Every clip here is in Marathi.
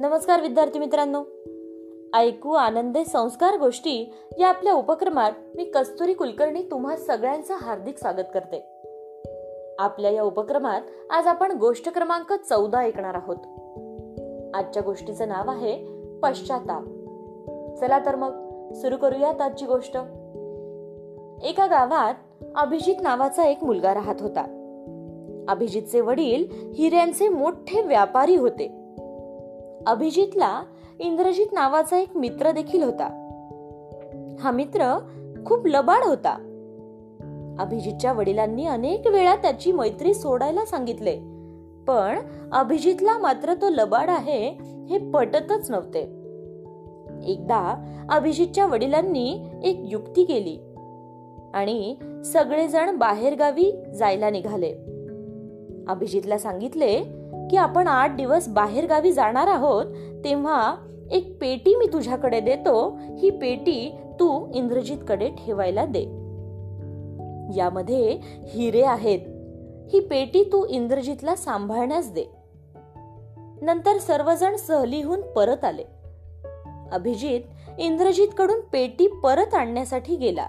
नमस्कार विद्यार्थी मित्रांनो. ऐकू आनंदे संस्कार गोष्टी या आपल्या उपक्रमात मी कस्तुरी कुलकर्णी तुम्हा सगळ्यांचं हार्दिक स्वागत करते. आपल्या या उपक्रमात आज आपण गोष्ट क्रमांक चौदा ऐकणार आहोत. आजच्या गोष्टीचं नाव आहे पश्चाताप. चला तर मग सुरू करूयात आजची गोष्ट. एका गावात अभिजित नावाचा एक मुलगा राहत होता. अभिजितचे वडील हिऱ्यांचे मोठे व्यापारी होते. अभिजितला इंद्रजित नावाचा एक मित्र देखील होता. हा मित्र खूप लबाड होता. अभिजितच्या वडिलांनी अनेक वेळा त्याची मैत्री सोडायला सांगितले पण अभिजितला मात्र तो लबाड आहे हे पटतच नव्हते. एकदा अभिजितच्या वडिलांनी एक युक्ती केली आणि सगळेजण बाहेरगावी जायला निघाले. अभिजितला सांगितले की आपण आठ दिवस बाहेर गावी जाणार आहोत तेव्हा एक पेटी मी तुझ्याकडे देतो. ही पेटी तू इंद्रजितकडे ठेवायला दे. यामध्ये हिरे आहेत. ही पेटी तू इंद्रजितला सांभाळण्यास दे. नंतर सर्वजण सहलीहून परत आले. अभिजित इंद्रजितकडून पेटी परत आणण्यासाठी गेला.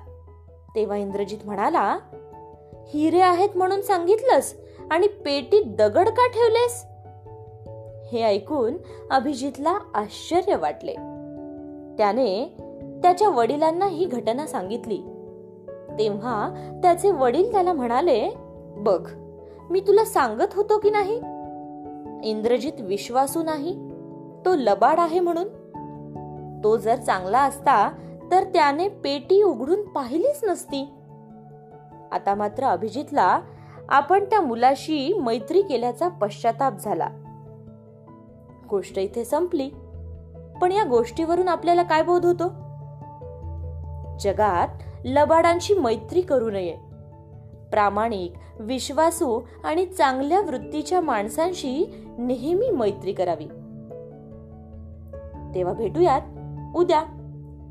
तेव्हा इंद्रजित म्हणाला हिरे आहेत म्हणून सांगितलंस आणि पेटी दगड का ठेवलेस? हे ऐकून अभिजितला आश्चर्य वाटले. त्याने त्याच्या वडिलांना ही घटना सांगितली. तेव्हा त्याचे वडील त्याला म्हणाले बघ मी तुला सांगत होतो की नाही? इंद्रजित विश्वासू नाही. तो लबाड आहे म्हणून. तो जर चांगला असता तर त्याने पेटी उघडून पाहिलीच नसती. आता मात्र अभिजितला आपण त्या मुलाशी मैत्री केल्याचा पश्चाताप झाला. गोष्ट इथे संपली. पण या गोष्टीवरून आपल्याला काय बोध होतो? जगात लबाडांशी मैत्री करू नये. प्रामाणिक विश्वासू आणि चांगल्या वृत्तीच्या माणसांशी नेहमी मैत्री करावी. तेव्हा भेटूयात. उद्या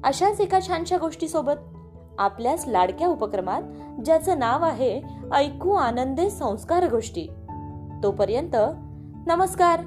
अशाच एका छानशा गोष्टी सोबत आपल्याच लाडक्या उपक्रमात ज्याचं नाव आहे ऐकू आनंदे संस्कार गोष्टी. तोपर्यंत नमस्कार!